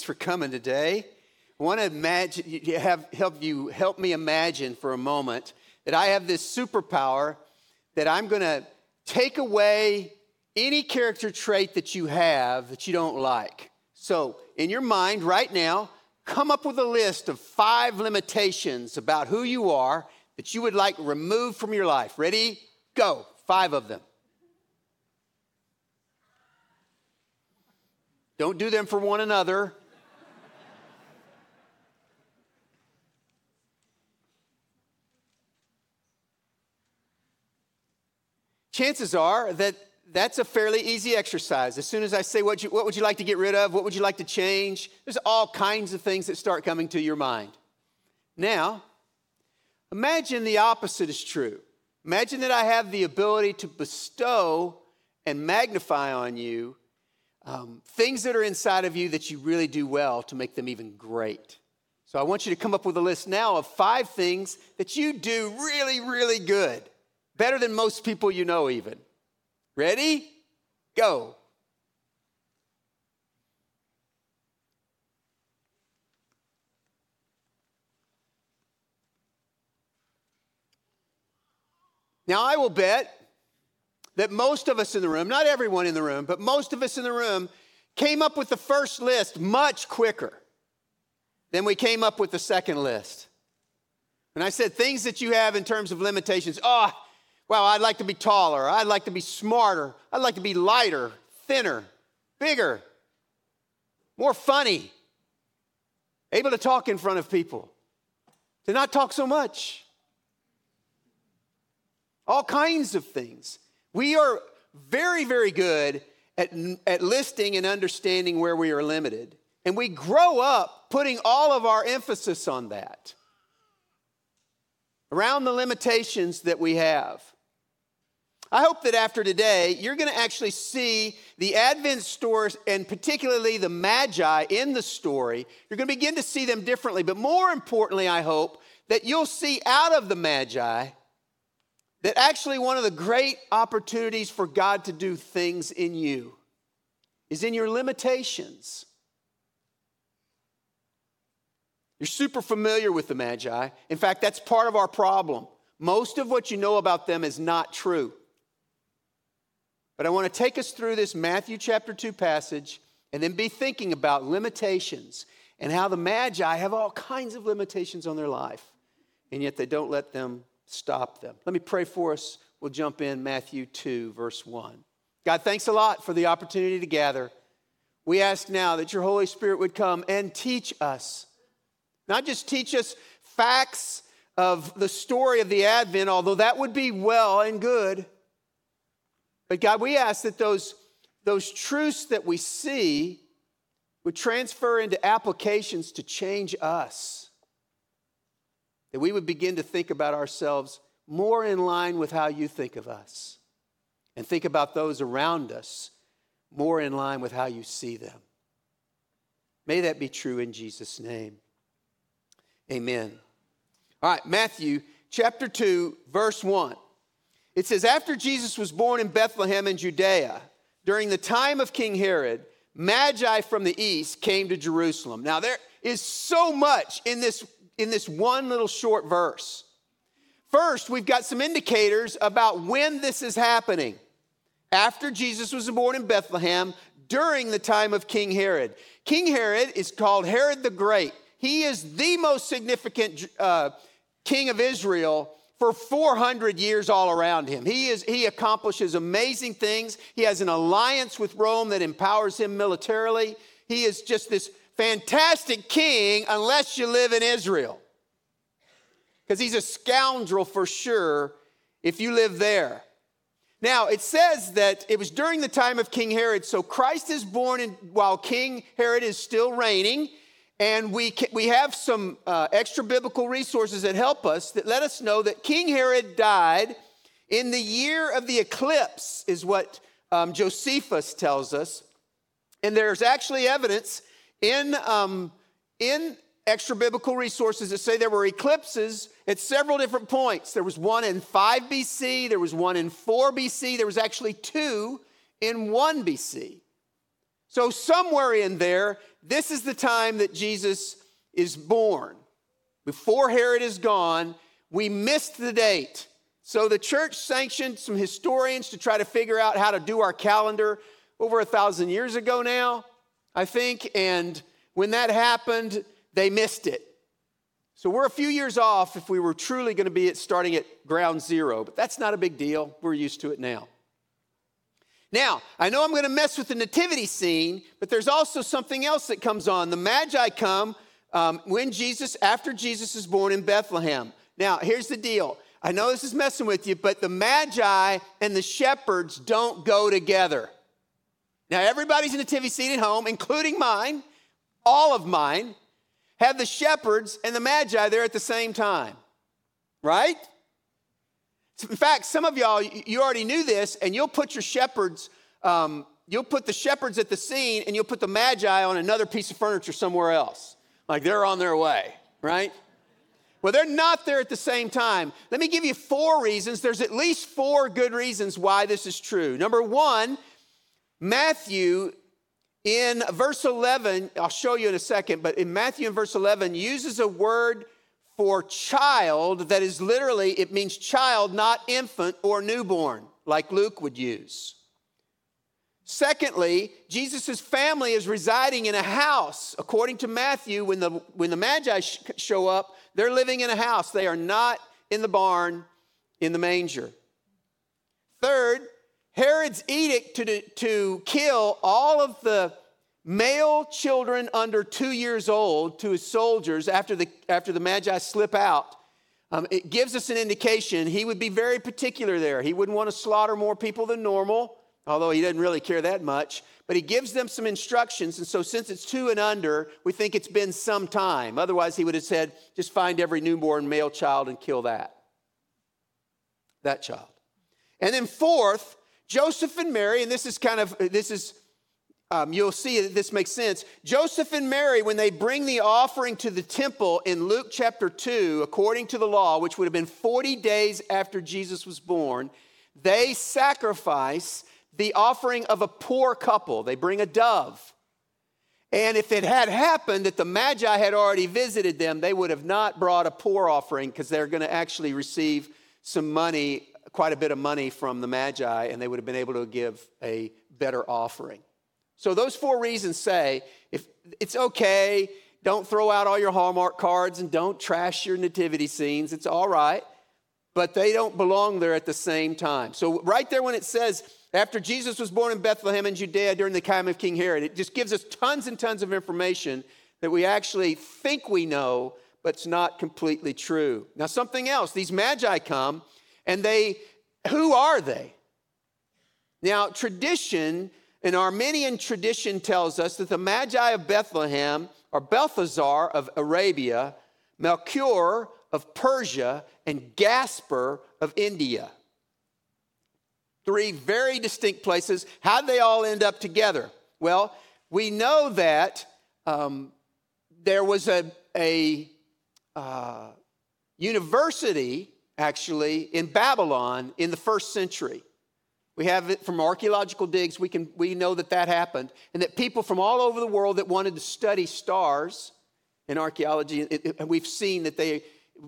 Thanks for coming today. I want to imagine, have, help you help me imagine for a moment that I have this superpower that I'm going to take away any character trait that you have that you don't like. So, in your mind right now, come up with a list of five limitations about who you are that you would like removed from your life. Ready? Go. Five of them. Don't do them for one another. Chances are that that's a fairly easy exercise. As soon as I say, what, you, what would you like to get rid of? What would you like to change? There's all kinds of things that start coming to your mind. Now, imagine the opposite is true. Imagine that I have the ability to bestow and magnify on you um, things that are inside of you that you really do well to make them even great. So I want you to come up with a list now of five things that you do really, really good, better than most people you know, even. Ready? Go. Now, I will bet that most of us in the room, not everyone in the room, but most of us in the room came up with the first list much quicker than we came up with the second list. And I said things that you have in terms of limitations. Oh, well, I'd like to be taller. I'd like to be smarter. I'd like to be lighter, thinner, bigger, more funny, able to talk in front of people, to not talk so much. All kinds of things. We are very, very good at, at listing and understanding where we are limited. And we grow up putting all of our emphasis on that, around the limitations that we have. I hope that after today, you're going to actually see the Advent stories and particularly the Magi in the story. You're going to begin to see them differently. But more importantly, I hope that you'll see out of the Magi that actually one of the great opportunities for God to do things in you is in your limitations. You're super familiar with the Magi. In fact, that's part of our problem. Most of what you know about them is not true. But I want to take us through this Matthew chapter 2 passage and then be thinking about limitations and how the Magi have all kinds of limitations on their life, and yet they don't let them stop them. Let me pray for us. We'll jump in Matthew 2, verse 1. God, thanks a lot for the opportunity to gather. We ask now that your Holy Spirit would come and teach us, not just teach us facts of the story of the Advent, although that would be well and good. But God, we ask that those, those truths that we see would transfer into applications to change us. That we would begin to think about ourselves more in line with how you think of us, and think about those around us more in line with how you see them. May that be true in Jesus' name. Amen. All right, Matthew chapter 2, verse 1. It says, After Jesus was born in Bethlehem in Judea, during the time of King Herod, Magi from the east came to Jerusalem. Now, there is so much in this in this one little short verse. First, we've got some indicators about when this is happening. After Jesus was born in Bethlehem, during the time of King Herod. King Herod is called Herod the Great. He is the most significant uh, king of Israel for 400 years all around him. He, is, he accomplishes amazing things. He has an alliance with Rome that empowers him militarily. He is just this fantastic king unless you live in Israel. Because he's a scoundrel for sure if you live there. Now, it says that it was during the time of King Herod. So Christ is born in, while King Herod is still reigning. And we, can, we have some uh, extra biblical resources that help us that let us know that King Herod died in the year of the eclipse, is what um, Josephus tells us. And there's actually evidence in, um, in extra biblical resources that say there were eclipses at several different points. There was one in 5 BC, there was one in 4 BC, there was actually two in 1 BC. So, somewhere in there, this is the time that Jesus is born. Before Herod is gone, we missed the date. So, the church sanctioned some historians to try to figure out how to do our calendar over a thousand years ago now, I think. And when that happened, they missed it. So, we're a few years off if we were truly going to be starting at ground zero, but that's not a big deal. We're used to it now. Now, I know I'm going to mess with the nativity scene, but there's also something else that comes on. The Magi come um, when Jesus, after Jesus is born in Bethlehem. Now, here's the deal. I know this is messing with you, but the Magi and the shepherds don't go together. Now, everybody's nativity scene at home, including mine, all of mine, have the shepherds and the Magi there at the same time, right? In fact, some of y'all, you already knew this, and you'll put your shepherds, um, you'll put the shepherds at the scene, and you'll put the magi on another piece of furniture somewhere else. Like they're on their way, right? Well, they're not there at the same time. Let me give you four reasons. There's at least four good reasons why this is true. Number one, Matthew in verse 11, I'll show you in a second, but in Matthew in verse 11 uses a word for child that is literally, it means child, not infant or newborn, like Luke would use. Secondly, Jesus' family is residing in a house. According to Matthew, when the, when the Magi sh- show up, they're living in a house. They are not in the barn, in the manger. Third, Herod's edict to, to kill all of the male children under two years old to his soldiers after the, after the Magi slip out, um, it gives us an indication he would be very particular there. He wouldn't want to slaughter more people than normal, although he doesn't really care that much. But he gives them some instructions. And so, since it's two and under, we think it's been some time. Otherwise, he would have said, just find every newborn male child and kill that. That child. And then, fourth, Joseph and Mary, and this is kind of, this is um, you'll see that this makes sense. Joseph and Mary, when they bring the offering to the temple in Luke chapter 2, according to the law, which would have been 40 days after Jesus was born, they sacrifice the offering of a poor couple. They bring a dove. And if it had happened that the Magi had already visited them, they would have not brought a poor offering because they're going to actually receive some money, quite a bit of money from the Magi, and they would have been able to give a better offering. So those four reasons say if it's okay, don't throw out all your Hallmark cards and don't trash your nativity scenes. It's all right, but they don't belong there at the same time. So right there when it says after Jesus was born in Bethlehem in Judea during the time of King Herod, it just gives us tons and tons of information that we actually think we know, but it's not completely true. Now something else, these magi come and they who are they? Now tradition an Armenian tradition tells us that the Magi of Bethlehem are Balthazar of Arabia, Melchior of Persia, and Gaspar of India. Three very distinct places. How did they all end up together? Well, we know that um, there was a, a uh, university actually in Babylon in the first century. We have it from archaeological digs. We, can, we know that that happened. And that people from all over the world that wanted to study stars in archaeology, it, it, we've seen that they,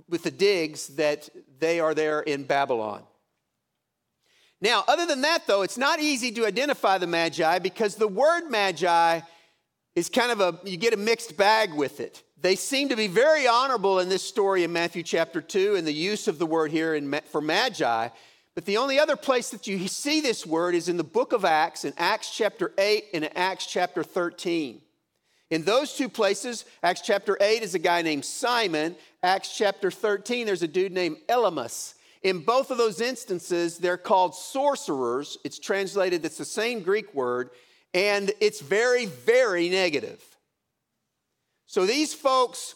with the digs, that they are there in Babylon. Now, other than that, though, it's not easy to identify the Magi because the word Magi is kind of a, you get a mixed bag with it. They seem to be very honorable in this story in Matthew chapter 2 and the use of the word here in, for Magi. But the only other place that you see this word is in the book of Acts, in Acts chapter 8 and in Acts chapter 13. In those two places, Acts chapter 8 is a guy named Simon. Acts chapter 13, there's a dude named Elymas. In both of those instances, they're called sorcerers. It's translated, it's the same Greek word, and it's very, very negative. So these folks,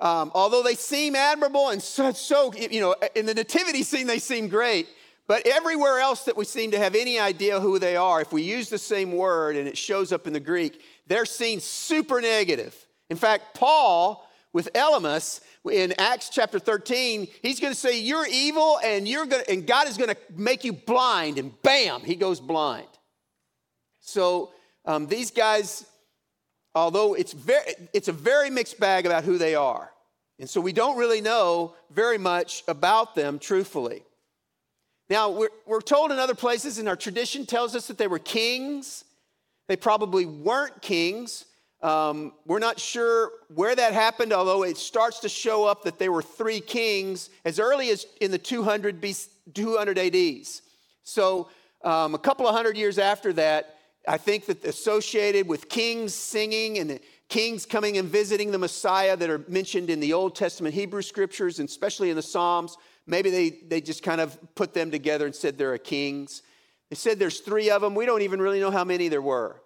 um, although they seem admirable and so, so, you know, in the nativity scene, they seem great, but everywhere else that we seem to have any idea who they are, if we use the same word and it shows up in the Greek, they're seen super negative. In fact, Paul with Elymas in Acts chapter 13, he's going to say, You're evil and you're going to, and God is going to make you blind, and bam, he goes blind. So Um, these guys, although it's, very, it's a very mixed bag about who they are. And so we don't really know very much about them, truthfully. Now, we're, we're told in other places, and our tradition tells us that they were kings. They probably weren't kings. Um, we're not sure where that happened, although it starts to show up that there were three kings as early as in the 200, BC, 200 ADs. So, um, a couple of hundred years after that, I think that associated with kings singing and kings coming and visiting the Messiah that are mentioned in the Old Testament Hebrew scriptures, and especially in the Psalms, maybe they, they just kind of put them together and said there are kings. They said there's three of them. We don't even really know how many there were.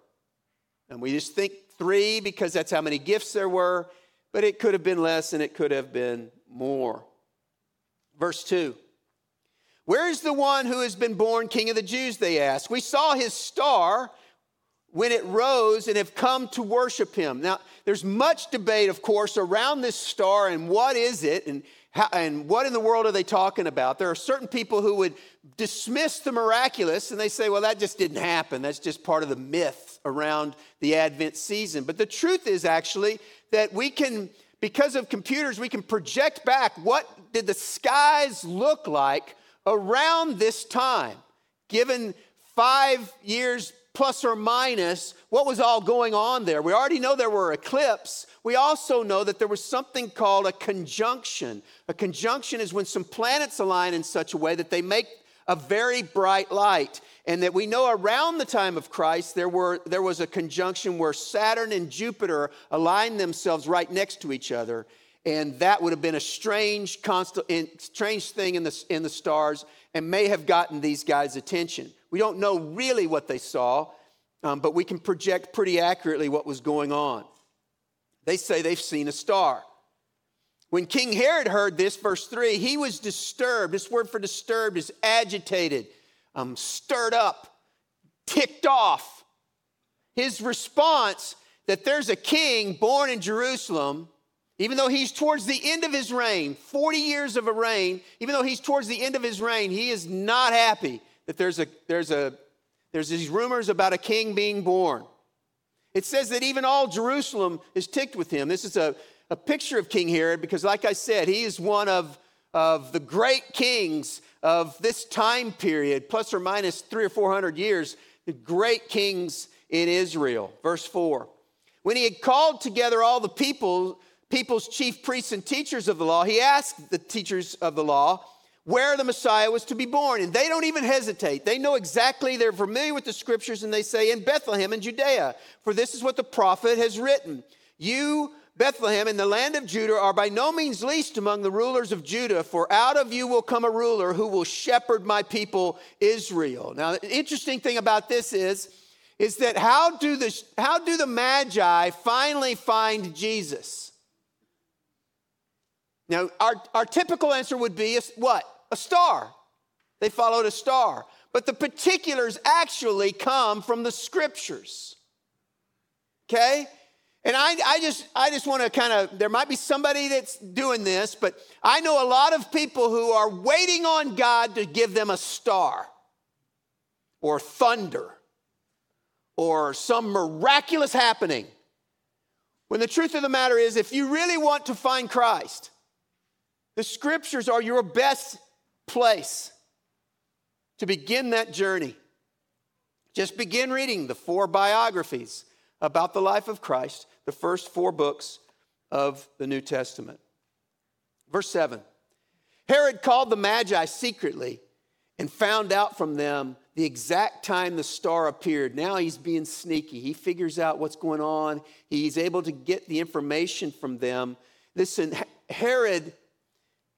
And we just think three because that's how many gifts there were, but it could have been less and it could have been more. Verse 2 Where is the one who has been born king of the Jews? They asked. We saw his star when it rose and have come to worship him. Now, there's much debate, of course, around this star and what is it and, how, and what in the world are they talking about. There are certain people who would dismiss the miraculous and they say, well, that just didn't happen. That's just part of the myth around the Advent season. But the truth is actually that we can, because of computers, we can project back what did the skies look like around this time, given five years plus or minus what was all going on there. We already know there were eclipses. We also know that there was something called a conjunction. A conjunction is when some planets align in such a way that they make a very bright light. And that we know around the time of Christ, there, were, there was a conjunction where Saturn and Jupiter aligned themselves right next to each other. And that would have been a strange, constant, strange thing in the, in the stars and may have gotten these guys' attention. We don't know really what they saw, um, but we can project pretty accurately what was going on. They say they've seen a star. When King Herod heard this, verse 3, he was disturbed. This word for disturbed is agitated, um, stirred up, ticked off. His response that there's a king born in Jerusalem, even though he's towards the end of his reign, 40 years of a reign, even though he's towards the end of his reign, he is not happy that there's a there's a there's these rumors about a king being born. It says that even all Jerusalem is ticked with him. This is a, a picture of King Herod because, like I said, he is one of, of the great kings of this time period, plus or minus three or four hundred years, the great kings in Israel. Verse 4. When he had called together all the people, people's chief priests and teachers of the law, he asked the teachers of the law, where the Messiah was to be born. And they don't even hesitate. They know exactly, they're familiar with the scriptures, and they say, In Bethlehem in Judea, for this is what the prophet has written. You, Bethlehem, in the land of Judah, are by no means least among the rulers of Judah, for out of you will come a ruler who will shepherd my people Israel. Now, the interesting thing about this is, is that how do the, how do the Magi finally find Jesus? Now, our, our typical answer would be a, what? A star. They followed a star. But the particulars actually come from the scriptures. Okay? And I, I just, I just want to kind of, there might be somebody that's doing this, but I know a lot of people who are waiting on God to give them a star or thunder or some miraculous happening. When the truth of the matter is, if you really want to find Christ, the scriptures are your best place to begin that journey. Just begin reading the four biographies about the life of Christ, the first four books of the New Testament. Verse 7 Herod called the Magi secretly and found out from them the exact time the star appeared. Now he's being sneaky. He figures out what's going on, he's able to get the information from them. Listen, Herod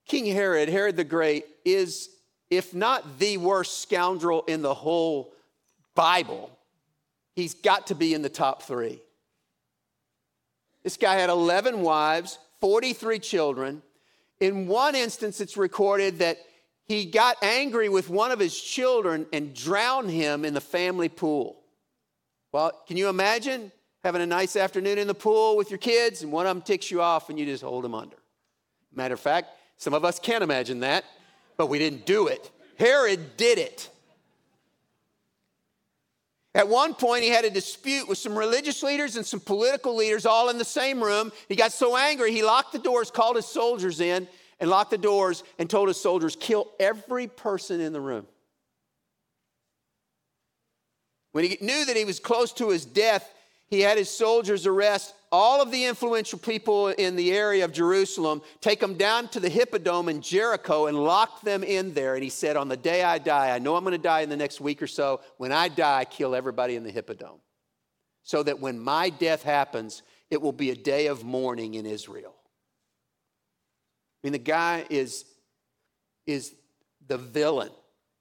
King Herod, Herod the Great, is, if not the worst scoundrel in the whole Bible, he's got to be in the top three. This guy had 11 wives, 43 children. In one instance, it's recorded that he got angry with one of his children and drowned him in the family pool. Well, can you imagine having a nice afternoon in the pool with your kids and one of them ticks you off and you just hold them under? Matter of fact, some of us can't imagine that, but we didn't do it. Herod did it. At one point, he had a dispute with some religious leaders and some political leaders all in the same room. He got so angry, he locked the doors, called his soldiers in, and locked the doors and told his soldiers, kill every person in the room. When he knew that he was close to his death, he had his soldiers arrest all of the influential people in the area of Jerusalem, take them down to the Hippodrome in Jericho, and lock them in there. And he said, On the day I die, I know I'm going to die in the next week or so. When I die, I kill everybody in the Hippodrome. So that when my death happens, it will be a day of mourning in Israel. I mean, the guy is, is the villain,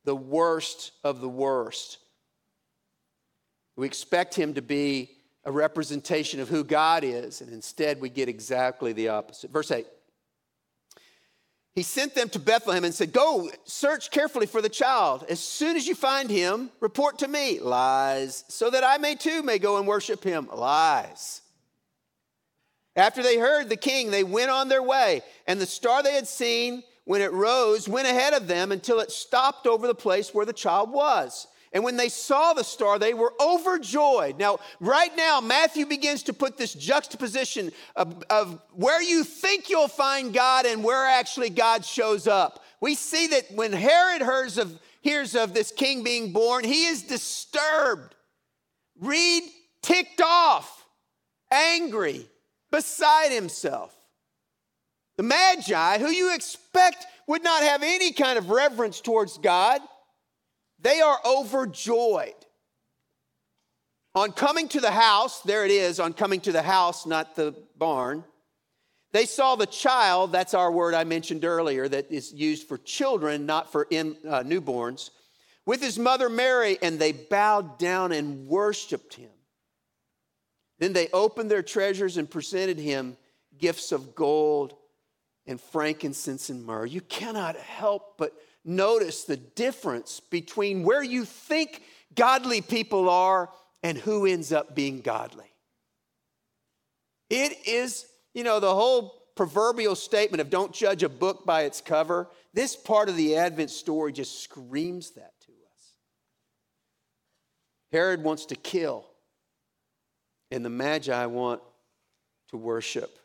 the worst of the worst. We expect him to be a representation of who God is, and instead we get exactly the opposite. Verse 8. He sent them to Bethlehem and said, Go search carefully for the child. As soon as you find him, report to me. Lies. So that I may too may go and worship him. Lies. After they heard the king, they went on their way, and the star they had seen when it rose went ahead of them until it stopped over the place where the child was. And when they saw the star, they were overjoyed. Now, right now, Matthew begins to put this juxtaposition of, of, where you think you'll find God and where actually God shows up. We see that when Herod hears of, hears of this king being born, he is disturbed. Read, ticked off, angry, beside himself. The Magi, who you expect would not have any kind of reverence towards God, they are overjoyed. On coming to the house, there it is, on coming to the house, not the barn, they saw the child, that's our word I mentioned earlier, that is used for children, not for in, uh, newborns, with his mother Mary, and they bowed down and worshiped him. Then they opened their treasures and presented him gifts of gold and frankincense and myrrh. You cannot help but notice the difference between where you think godly people are and who ends up being godly. It is, you know, the whole proverbial statement of don't judge a book by its cover. This part of the Advent story just screams that to us. Herod wants to kill, and the Magi want to worship.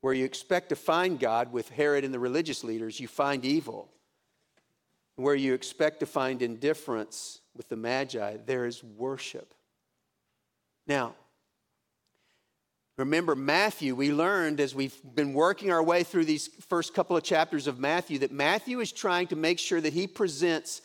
Where you expect to find God with Herod and the religious leaders, you find evil. Where you expect to find indifference with the Magi, there is worship. Now, remember Matthew, we learned as we've been working our way through these first couple of chapters of Matthew that Matthew is trying to make sure that he presents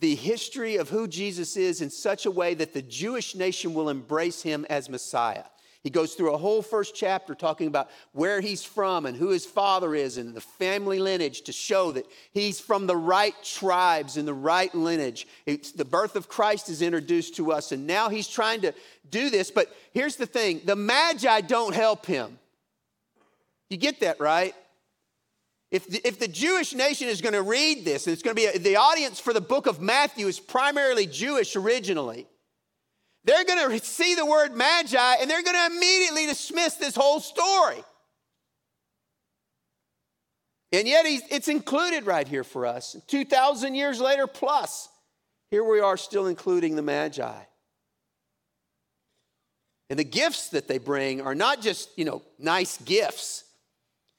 the history of who Jesus is in such a way that the Jewish nation will embrace him as Messiah. He goes through a whole first chapter talking about where he's from and who his father is and the family lineage to show that he's from the right tribes and the right lineage. It's, the birth of Christ is introduced to us, and now he's trying to do this. But here's the thing the Magi don't help him. You get that, right? If the, if the Jewish nation is going to read this, and it's going to be a, the audience for the book of Matthew is primarily Jewish originally. They're going to see the word magi and they're going to immediately dismiss this whole story. And yet it's included right here for us. 2,000 years later plus, here we are still including the magi. And the gifts that they bring are not just, you know, nice gifts.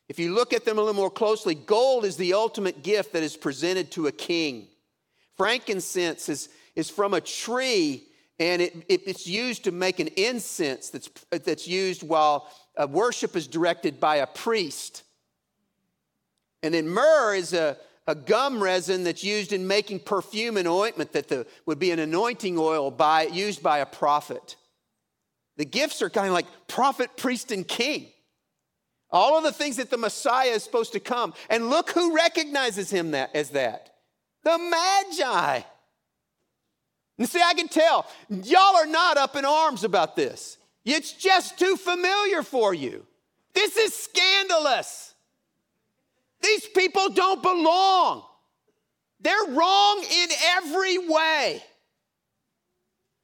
If you look at them a little more closely, gold is the ultimate gift that is presented to a king. Frankincense is, is from a tree and it, it, it's used to make an incense that's, that's used while uh, worship is directed by a priest. And then myrrh is a, a gum resin that's used in making perfume and ointment that the, would be an anointing oil by, used by a prophet. The gifts are kind of like prophet, priest, and king. All of the things that the Messiah is supposed to come. And look who recognizes him that, as that the Magi. And see, I can tell y'all are not up in arms about this. It's just too familiar for you. This is scandalous. These people don't belong. They're wrong in every way.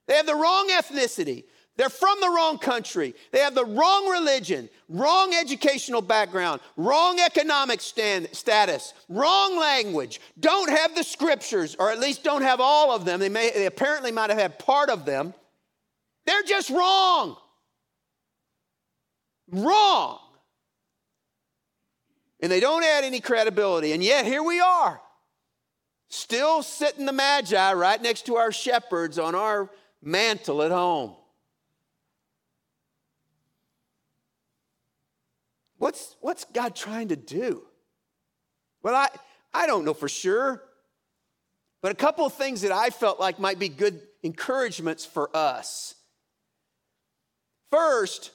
They have the wrong ethnicity. They're from the wrong country. They have the wrong religion, wrong educational background, wrong economic stand, status, wrong language, don't have the scriptures, or at least don't have all of them. They, may, they apparently might have had part of them. They're just wrong. Wrong. And they don't add any credibility. And yet, here we are, still sitting the Magi right next to our shepherds on our mantle at home. What's, what's God trying to do? Well, I, I don't know for sure, but a couple of things that I felt like might be good encouragements for us. First,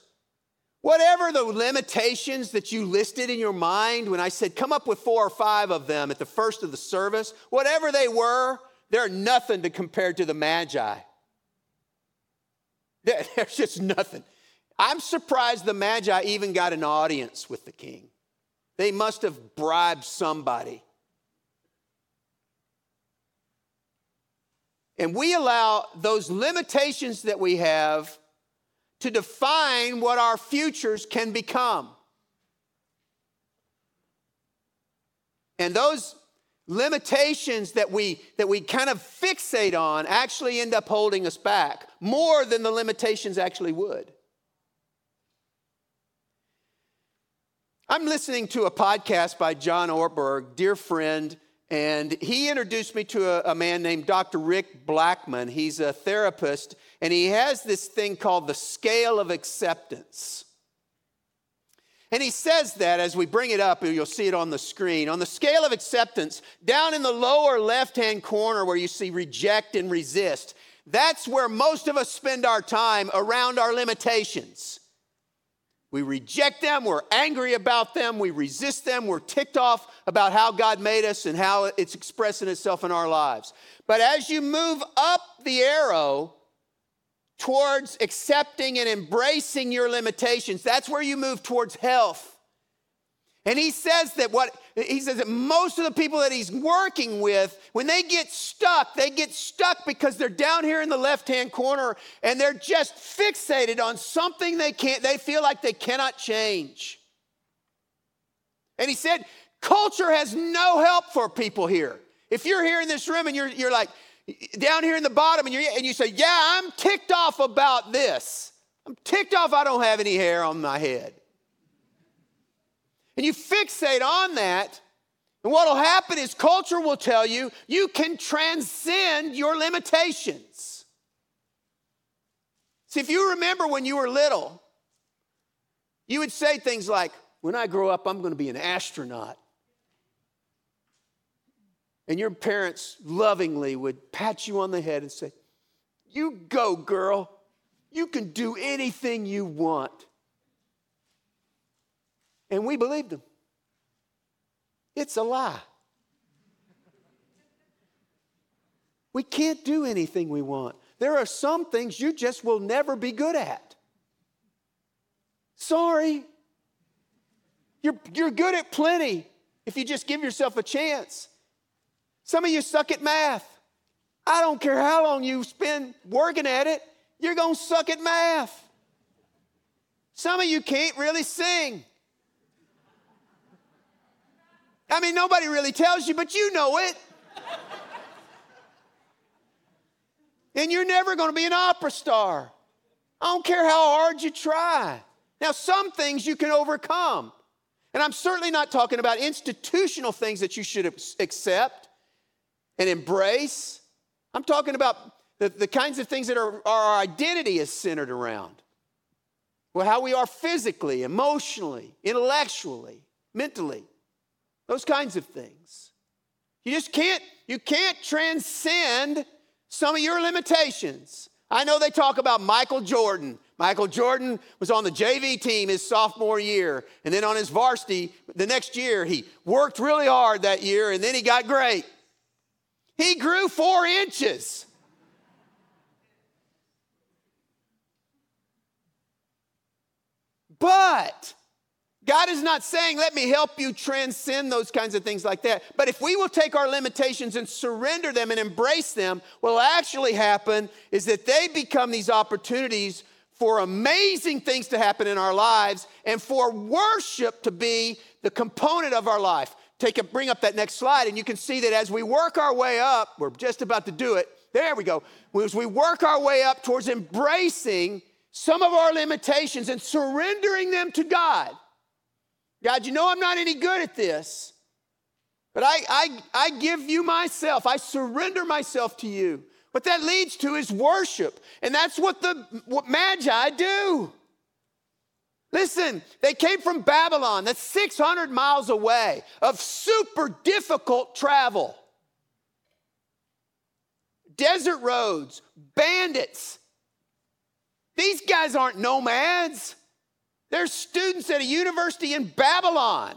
whatever the limitations that you listed in your mind when I said come up with four or five of them at the first of the service, whatever they were, they're nothing to compare to the Magi. There's just nothing. I'm surprised the Magi even got an audience with the king. They must have bribed somebody. And we allow those limitations that we have to define what our futures can become. And those limitations that we that we kind of fixate on actually end up holding us back more than the limitations actually would. I'm listening to a podcast by John Ortberg, dear friend, and he introduced me to a, a, man named Dr. Rick Blackman. He's a therapist, and he has this thing called the scale of acceptance. And he says that as we bring it up, you'll see it on the screen. On the scale of acceptance, down in the lower left hand corner where you see reject and resist, that's where most of us spend our time around our limitations. We reject them, we're angry about them, we resist them, we're ticked off about how God made us and how it's expressing itself in our lives. But as you move up the arrow towards accepting and embracing your limitations, that's where you move towards health. And he says that what he says that most of the people that he's working with, when they get stuck, they get stuck because they're down here in the left-hand corner and they're just fixated on something they can't, they feel like they cannot change. And he said, culture has no help for people here. If you're here in this room and you're, you're like down here in the bottom and, you and you say, Yeah, I'm ticked off about this. I'm ticked off I don't have any hair on my head and you fixate on that, and what will happen is culture will tell you you can transcend your limitations. See, if you remember when you were little, you would say things like, When I grow up, I'm going to be an astronaut. And your parents lovingly would pat you on the head and say, You go, girl. You can do anything you want. And we believed them. It's a lie. We can't do anything we want. There are some things you just will never be good at. Sorry. You're, you're good at plenty if you just give yourself a chance. Some of you suck at math. I don't care how long you spend working at it, you're going to suck at math. Some of you can't really sing. I mean, nobody really tells you, but you know it. and you're never going to be an opera star. I don't care how hard you try. Now, some things you can overcome. And I'm certainly not talking about institutional things that you should accept and embrace. I'm talking about the, the kinds of things that are, our identity is centered around. Well, how we are physically, emotionally, intellectually, mentally. Those kinds of things. You just can't, you can't transcend some of your limitations. I know they talk about Michael Jordan. Michael Jordan was on the JV team his sophomore year, and then on his varsity the next year, he worked really hard that year, and then he got great. He grew four inches. But God is not saying, let me help you transcend those kinds of things like that. But if we will take our limitations and surrender them and embrace them, what will actually happen is that they become these opportunities for amazing things to happen in our lives and for worship to be the component of our life. Take a, bring up that next slide, and you can see that as we work our way up, we're just about to do it. There we go. As we work our way up towards embracing some of our limitations and surrendering them to God. God, you know I'm not any good at this, but I, I, I give you myself. I surrender myself to you. What that leads to is worship. And that's what the what Magi do. Listen, they came from Babylon, that's 600 miles away, of super difficult travel. Desert roads, bandits. These guys aren't nomads. They're students at a university in Babylon.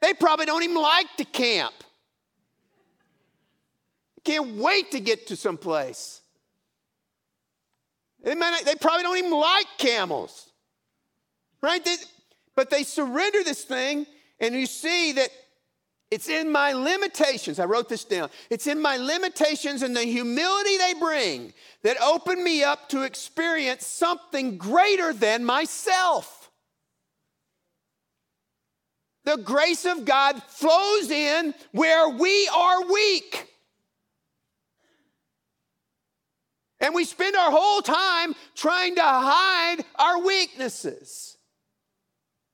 They probably don't even like to camp. Can't wait to get to some place. They, they probably don't even like camels, right? They, but they surrender this thing, and you see that it's in my limitations. I wrote this down. It's in my limitations and the humility they bring that open me up to experience something greater than myself. The grace of God flows in where we are weak. And we spend our whole time trying to hide our weaknesses.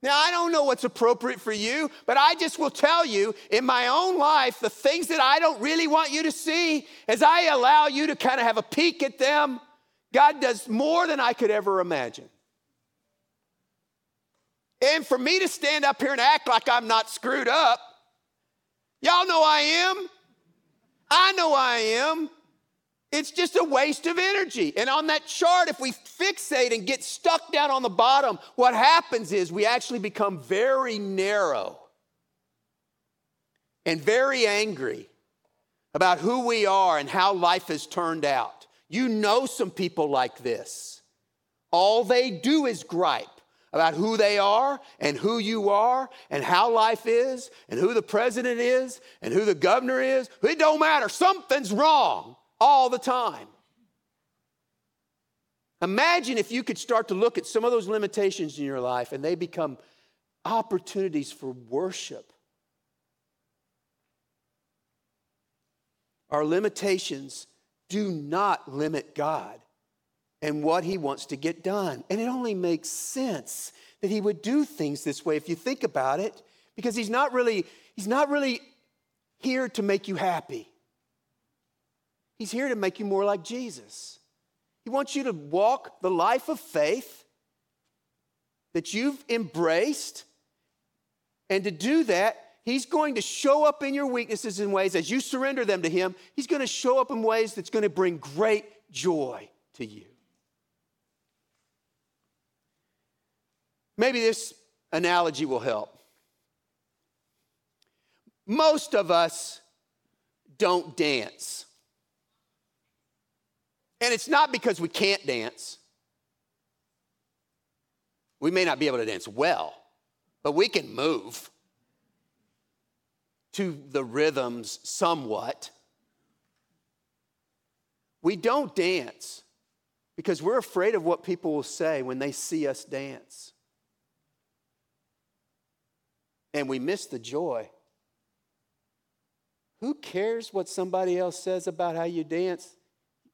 Now, I don't know what's appropriate for you, but I just will tell you in my own life, the things that I don't really want you to see, as I allow you to kind of have a peek at them, God does more than I could ever imagine. And for me to stand up here and act like I'm not screwed up, y'all know I am. I know I am. It's just a waste of energy. And on that chart, if we fixate and get stuck down on the bottom, what happens is we actually become very narrow and very angry about who we are and how life has turned out. You know some people like this. All they do is gripe about who they are and who you are and how life is and who the president is and who the governor is. It don't matter. Something's wrong all the time. Imagine if you could start to look at some of those limitations in your life and they become opportunities for worship. Our limitations do not limit God and what He wants to get done. And it only makes sense that He would do things this way if you think about it, because He's not really, He's not really here to make you happy. He's here to make you more like Jesus. He wants you to walk the life of faith that you've embraced. And to do that, He's going to show up in your weaknesses in ways as you surrender them to Him. He's going to show up in ways that's going to bring great joy to you. Maybe this analogy will help. Most of us don't dance. And it's not because we can't dance. We may not be able to dance well, but we can move to the rhythms somewhat. We don't dance because we're afraid of what people will say when they see us dance. And we miss the joy. Who cares what somebody else says about how you dance?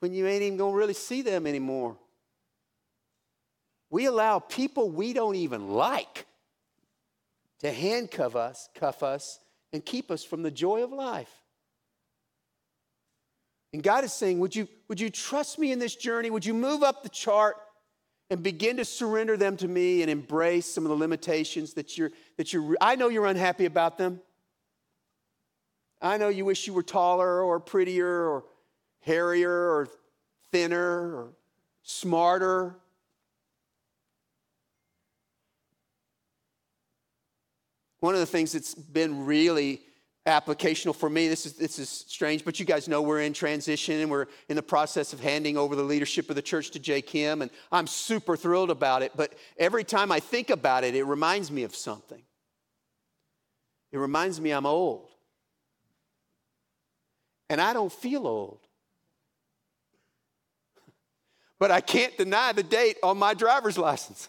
When you ain't even going to really see them anymore. We allow people we don't even like to handcuff us, cuff us, and keep us from the joy of life. And God is saying, would you, would you trust me in this journey? Would you move up the chart and begin to surrender them to me and embrace some of the limitations that you're, that you're, I know you're unhappy about them. I know you wish you were taller or prettier or hairier or thinner or smarter. One of the things that's been really applicational for me, this is, this is strange, but you guys know we're in transition and we're in the process of handing over the leadership of the church to Jay Kim, and I'm super thrilled about it. But every time I think about it, it reminds me of something. It reminds me I'm old. And I don't feel old but I can't deny the date on my driver's license.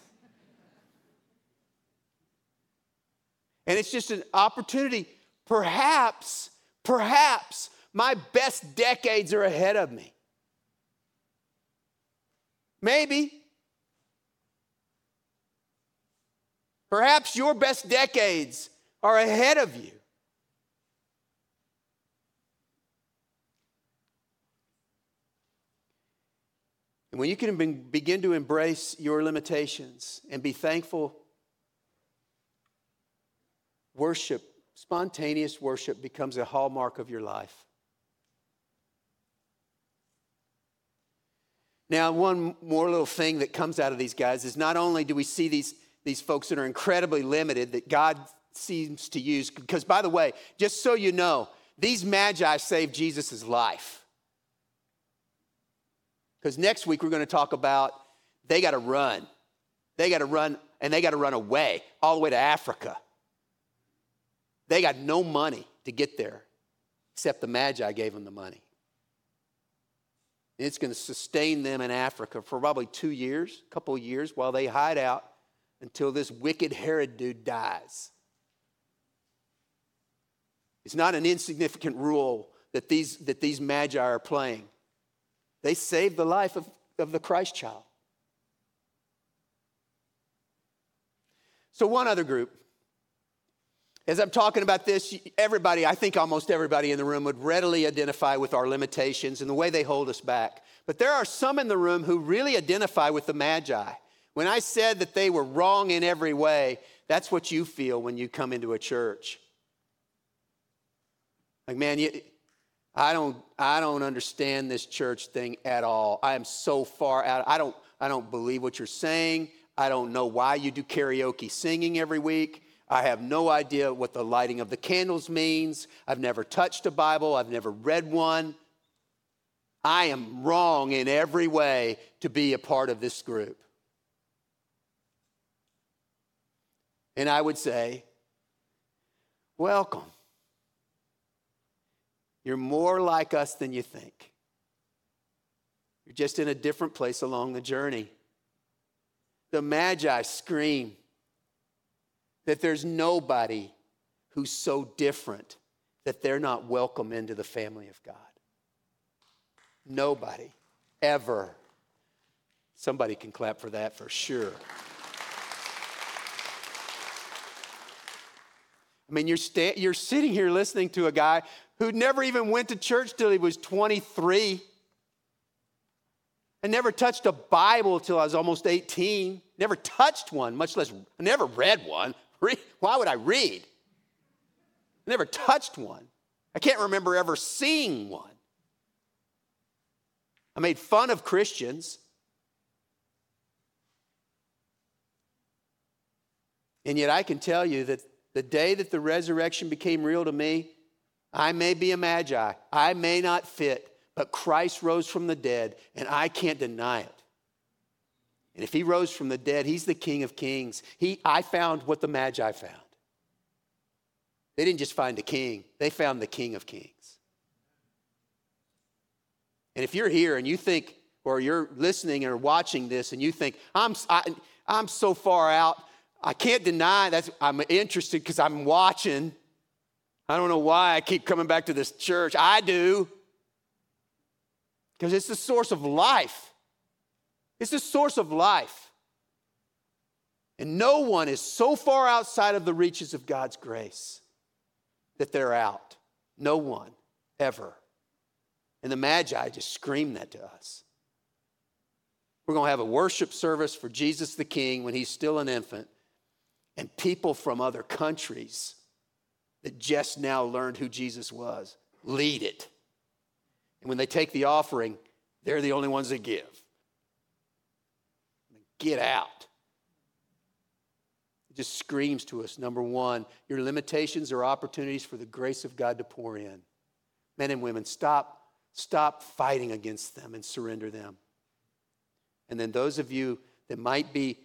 And it's just an opportunity, perhaps, perhaps My best decades are ahead of me. Maybe. Perhaps your best decades are ahead of you. And when you can begin to embrace your limitations and be thankful, worship, spontaneous worship becomes a hallmark of your life. Now, one more little thing that comes out of these guys is not only do we see these, these folks that are incredibly limited that God seems to use, because by the way, just so you know, these magi saved Jesus' life. Because next week we're going to talk about they got to run. They got to run, and they got to run away, all the way to Africa. They got no money to get there, except the Magi gave them the money. And it's going to sustain them in Africa for probably two years, a couple of years, while they hide out until this wicked Herod dude dies. It's not an insignificant role that these, that these magi are playing. They saved the life of, of the Christ child. So, one other group. As I'm talking about this, everybody, I think almost everybody in the room would readily identify with our limitations and the way they hold us back. But there are some in the room who really identify with the Magi. When I said that they were wrong in every way, that's what you feel when you come into a church. Like, man, you, I don't, I don't understand this church thing at all. I am so far out. I don't, I don't believe what you're saying. I don't know why you do karaoke singing every week. I have no idea what the lighting of the candles means. I've never touched a Bible. I've never read one. I am wrong in every way to be a part of this group. And I would say, welcome. You're more like us than you think. You're just in a different place along the journey. The Magi scream that there's nobody who's so different that they're not welcome into the family of God. Nobody, ever. Somebody can clap for that for sure. I mean, you're, sta- you're sitting here listening to a guy who never even went to church till he was 23 and never touched a Bible till I was almost 18. Never touched one, much less, never read one. Why would I read? never touched one. I can't remember ever seeing one. I made fun of Christians. And yet I can tell you that the day that the resurrection became real to me, I may be a magi, I may not fit, but Christ rose from the dead, and I can't deny it. And if he rose from the dead, he's the King of Kings. He, I found what the Magi found. They didn't just find a king, they found the King of Kings. And if you're here and you think, or you're listening or watching this and you think, I'm, I, am i am so far out, I can't deny that I'm interested because I'm watching. I don't know why I keep coming back to this church. I do. Because it's the source of life. It's the source of life. And no one is so far outside of the reaches of God's grace that they're out. No one, ever. And the Magi just screamed that to us. We're going to have a worship service for Jesus the King when he's still an infant and people from other countries that just now learned who Jesus was lead it. And when they take the offering, they're the only ones that give. Get out. It just screams to us number one, your limitations are opportunities for the grace of God to pour in. Men and women, stop, stop fighting against them and surrender them. And then those of you that might be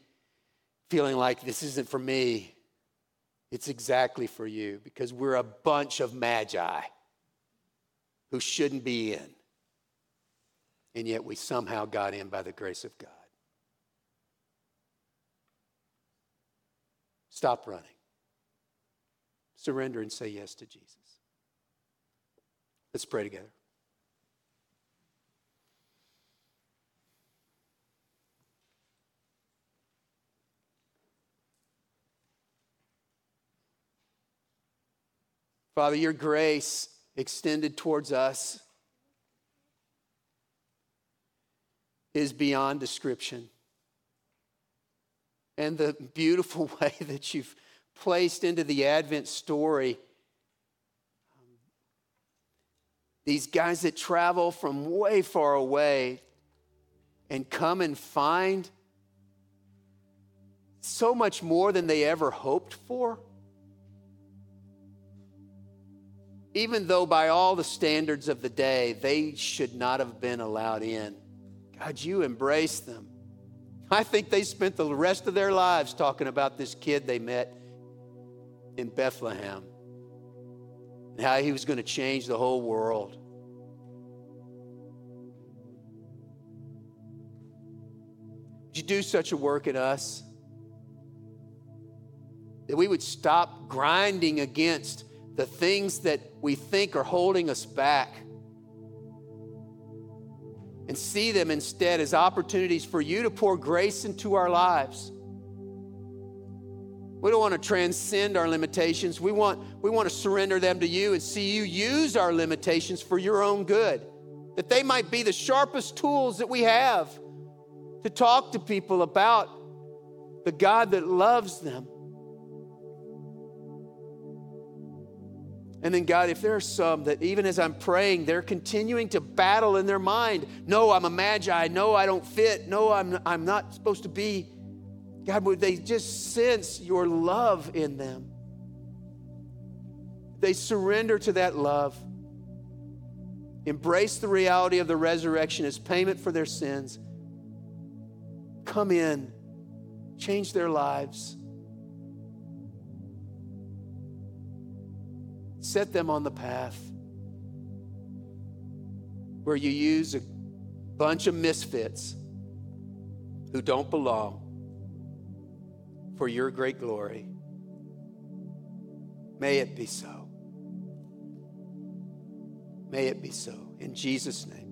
feeling like this isn't for me, it's exactly for you because we're a bunch of magi who shouldn't be in. And yet we somehow got in by the grace of God. Stop running. Surrender and say yes to Jesus. Let's pray together. Father, your grace extended towards us is beyond description. And the beautiful way that you've placed into the Advent story these guys that travel from way far away and come and find so much more than they ever hoped for. Even though, by all the standards of the day, they should not have been allowed in. God, you embrace them. I think they spent the rest of their lives talking about this kid they met in Bethlehem and how he was going to change the whole world. Would you do such a work in us? That we would stop grinding against the things that we think are holding us back and see them instead as opportunities for you to pour grace into our lives. We don't want to transcend our limitations. We want, we want to surrender them to you and see you use our limitations for your own good. That they might be the sharpest tools that we have to talk to people about the God that loves them. And then, God, if there are some that even as I'm praying, they're continuing to battle in their mind no, I'm a magi. No, I don't fit. No, I'm, I'm not supposed to be. God, would they just sense your love in them? They surrender to that love, embrace the reality of the resurrection as payment for their sins, come in, change their lives. Set them on the path where you use a bunch of misfits who don't belong for your great glory. May it be so. May it be so. In Jesus' name.